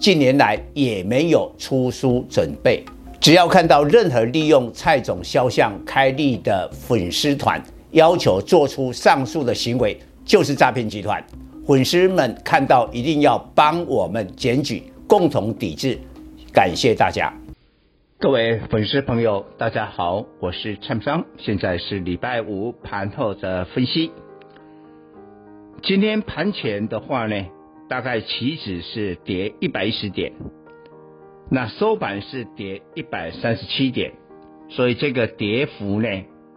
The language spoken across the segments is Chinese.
近年来也没有出书准备。只要看到任何利用蔡总肖像开立的粉丝团，要求做出上述的行为，就是诈骗集团。粉丝们看到一定要帮我们检举，共同抵制。感谢大家。各位粉丝朋友，大家好，我是蔡商，现在是礼拜五盘后的分析。今天盘前的话呢，大概起止是跌一百一十点，那收盘是跌一百三十七点，所以这个跌幅呢，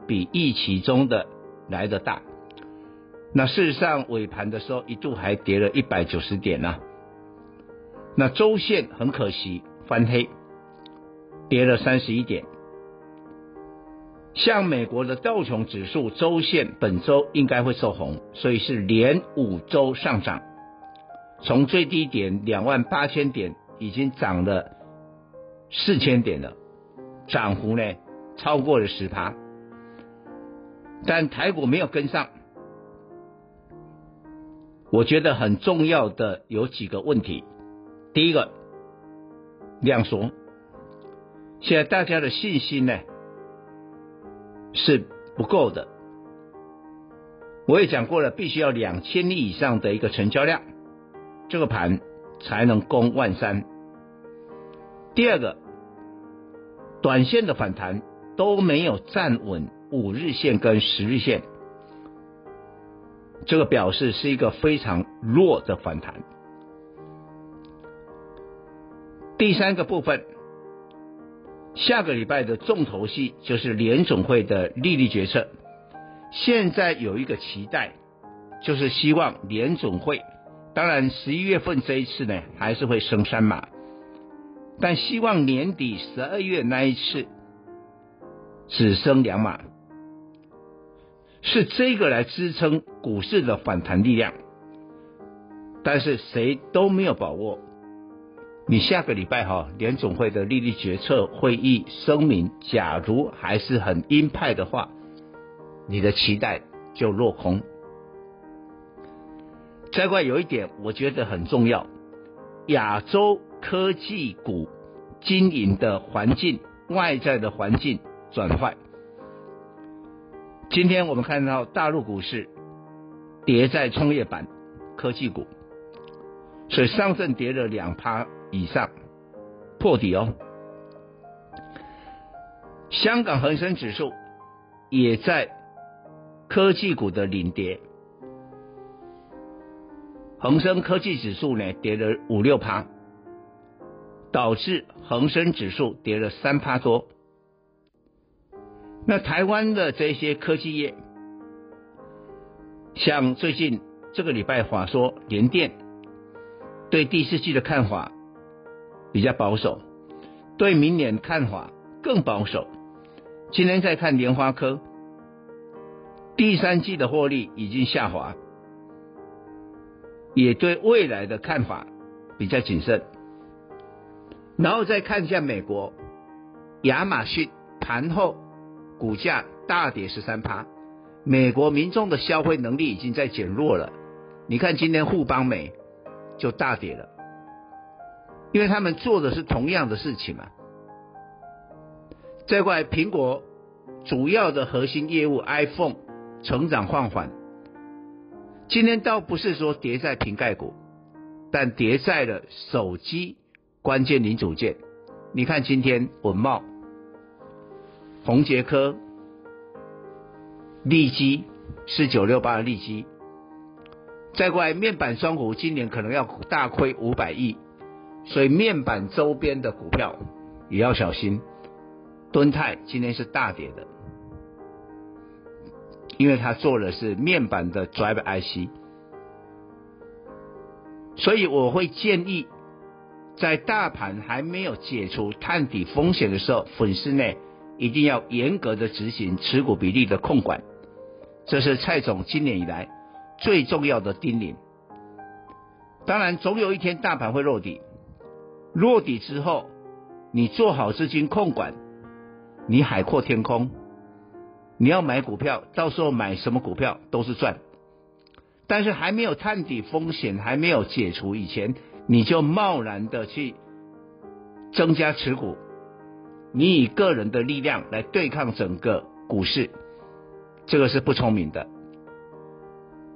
比预期中的来得大。那事实上尾盘的时候一度还跌了一百九十点呢、那周线很可惜翻黑。跌了三十一点，像美国的道琼指数周线本周应该会收红，所以是连五周上涨，从最低点两万八千点已经涨了四千点了，涨幅呢超过了十趴，但台股没有跟上，我觉得很重要的有几个问题，第一个量缩。现在大家的信心呢是不够的，我也讲过了，必须要两千亿以上的一个成交量，这个盘才能攻万三。第二个，短线的反弹都没有站稳五日线跟十日线，这个表示是一个非常弱的反弹。第三个部分。下个礼拜的重头戏就是联总会的利率决策。现在有一个期待，就是希望联总会，当然十一月份这一次呢还是会升三码，但希望年底十二月那一次只升两码，是这个来支撑股市的反弹力量，但是谁都没有把握。你下个礼拜哈联总会的利率决策会议声明，假如还是很鹰派的话，你的期待就落空。再过来有一点，我觉得很重要，亚洲科技股经营的环境，外在的环境转坏。今天我们看到大陆股市跌在创业板科技股，所以上证跌了两趴。以上破底哦，香港恒生指数也在科技股的领跌，恒生科技指数呢跌了五六趴，导致恒生指数跌了三趴多。那台湾的这些科技业，像最近这个礼拜话说联电对第四季的看法。比较保守，对明年看法更保守。今天再看联发科，第三季的获利已经下滑，也对未来的看法比较谨慎。然后再看一下美国，亚马逊盘后股价大跌十三趴，美国民众的消费能力已经在减弱了。你看今天富邦美就大跌了。因为他们做的是同样的事情嘛。再过来，苹果主要的核心业务 iPhone 成长放缓，今天倒不是说跌在瓶盖股，但跌在了手机关键零组件。你看今天文茂、宏杰科、利基四九六八的利基，再过来面板双虎今年可能要大亏五百亿。所以面板周边的股票也要小心。敦泰今天是大跌的，因为它做的是面板的 Drive IC，所以我会建议在大盘还没有解除探底风险的时候，粉丝内一定要严格的执行持股比例的控管，这是蔡总今年以来最重要的叮咛。当然，总有一天大盘会落底，落底之后，你做好资金控管，你海阔天空。你要买股票，到时候买什么股票都是赚。但是还没有探底风险还没有解除以前，你就贸然的去增加持股，你以个人的力量来对抗整个股市，这个是不聪明的。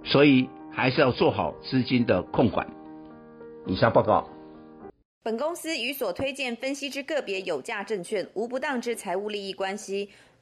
所以还是要做好资金的控管。以上报告。本公司与所推荐分析之个别有价证券无不当之财务利益关系。